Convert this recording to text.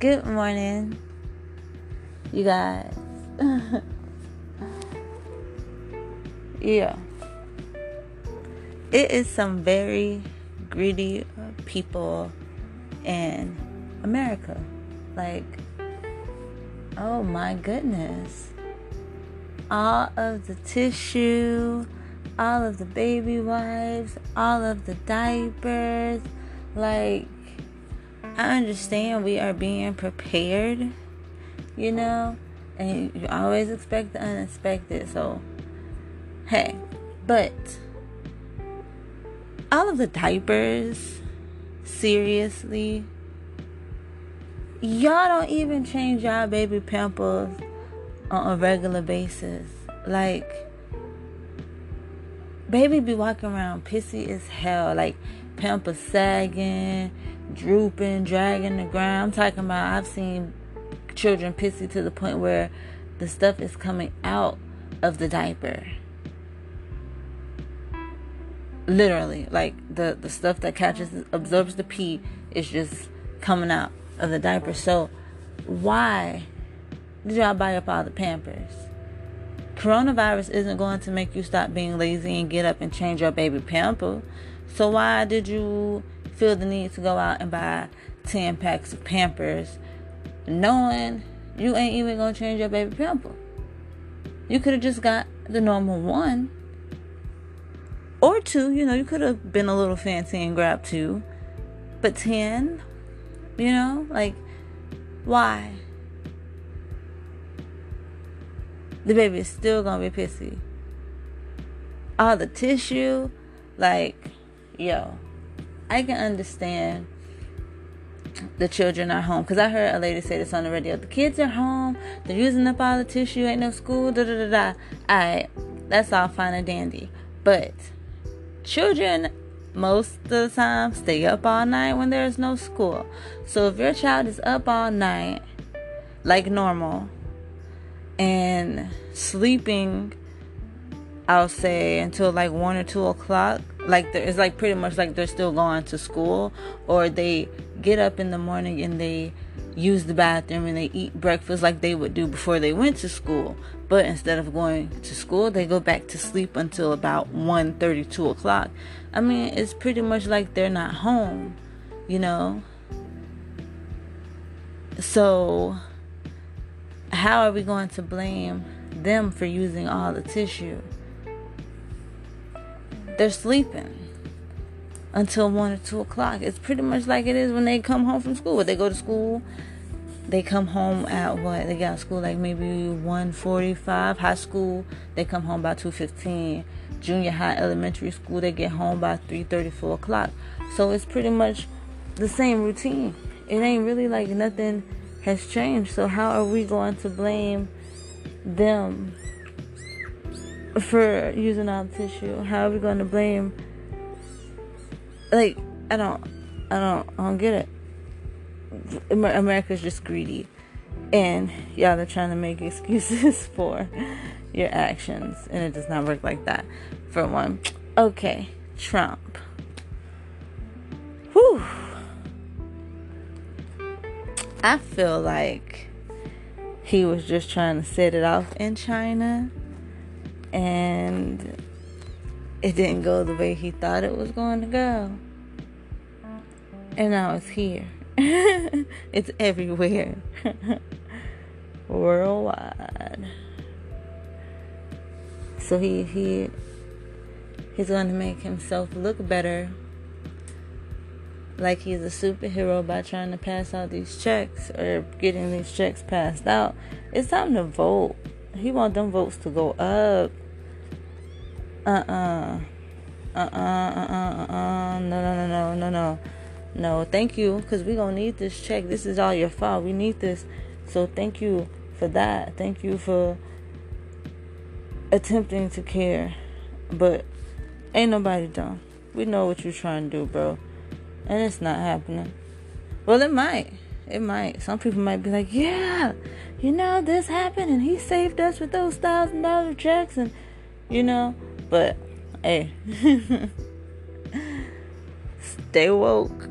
Good morning, you guys. yeah. It is some very greedy people in America. Like, oh my goodness. All of the tissue, all of the baby wipes, all of the diapers. Like, I understand we are being prepared, you know, and you always expect the unexpected. So, hey, but all of the diapers, seriously, y'all don't even change y'all baby pampers on a regular basis. Like, baby be walking around pissy as hell, like pampers sagging, drooping, dragging the ground. I'm talking about I've seen children pissy to the point where the stuff is coming out of the diaper. Literally, like the the stuff that catches absorbs the pee is just coming out of the diaper. So why did y'all buy up all the pampers? Coronavirus isn't going to make you stop being lazy and get up and change your baby pamper. So why did you feel the need to go out and buy 10 packs of Pampers knowing you ain't even gonna change your baby pamper. You could have just got the normal one or two, you know, you could have been a little fancy and grabbed two, but 10, you know, like, why? The baby is still gonna be pissy. All the tissue, like, yo, I can understand the children are home because I heard a lady say this on the radio. The kids are home. They're using up all the tissue. Ain't no school. Da da da da. All right, that's all fine and dandy. But children, most of the time, stay up all night when there's no school. So if your child is up all night, like normal, and sleeping, I'll say until like one or two o'clock, like it's like pretty much like they're still going to school or they get up in the morning and they use the bathroom and they eat breakfast like they would do before they went to school. But instead of going to school they go back to sleep until about 1 32 o'clock. I mean it's pretty much like they're not home you know? So how are we going to blame them for using all the tissue they're sleeping until one or two o'clock. It's pretty much like it is when they come home from school. When they go to school, they come home at what? They got school like maybe one forty-five. High school, they come home by two fifteen. Junior high, elementary school, they get home by three thirty, four o'clock. So it's pretty much the same routine. It ain't really like nothing has changed. So how are we going to blame them for using the tissue. How are we going to blame? Like, I don't, I don't, I don't get it. America's just greedy, and y'all are trying to make excuses for your actions, and it does not work like that. For one, okay, Trump. Whew. I feel like he was just trying to set it off in China and it didn't go the way he thought it was going to go. And now it's here. it's everywhere. Worldwide. So he he he's going to make himself look better like he's a superhero by trying to pass out these checks or getting these checks passed out. It's time to vote. He want them votes to go up uh-uh. Uh-uh, uh-uh, uh-uh. No, no, no, no, no, no. No, thank you, because we're going to need this check. This is all your fault. We need this. So thank you for that. Thank you for attempting to care. But ain't nobody done. We know what you're trying to do, bro. And it's not happening. Well, it might. It might. Some people might be like, yeah, you know, this happened and he saved us with those thousand dollar checks and, you know, but hey, stay woke.